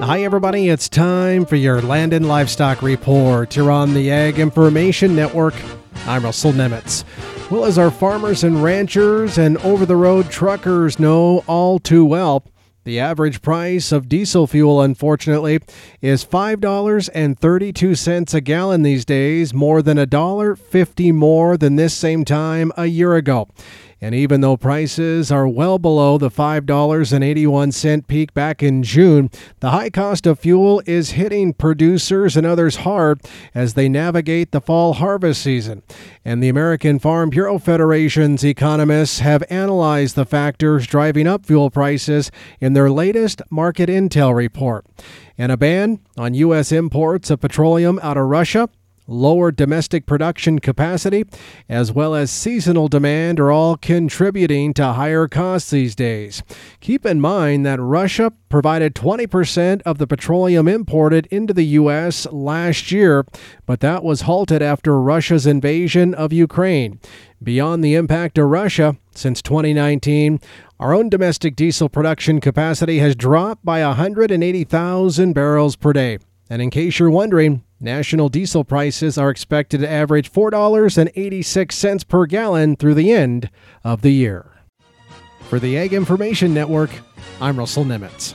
Hi, everybody. It's time for your Land and Livestock Report. You're on the Ag Information Network. I'm Russell Nemetz. Well, as our farmers and ranchers and over the road truckers know all too well, the average price of diesel fuel, unfortunately, is $5.32 a gallon these days, more than $1.50 more than this same time a year ago. And even though prices are well below the $5.81 peak back in June, the high cost of fuel is hitting producers and others hard as they navigate the fall harvest season. And the American Farm Bureau Federation's economists have analyzed the factors driving up fuel prices in their latest market intel report. And a ban on U.S. imports of petroleum out of Russia lower domestic production capacity, as well as seasonal demand are all contributing to higher costs these days. Keep in mind that Russia provided 20% of the petroleum imported into the U.S. last year, but that was halted after Russia's invasion of Ukraine. Beyond the impact of Russia, since 2019, our own domestic diesel production capacity has dropped by 180,000 barrels per day. And in case you're wondering, national diesel prices are expected to average $4.86 per gallon through the end of the year. For the Ag Information Network, I'm Russell Nemetz.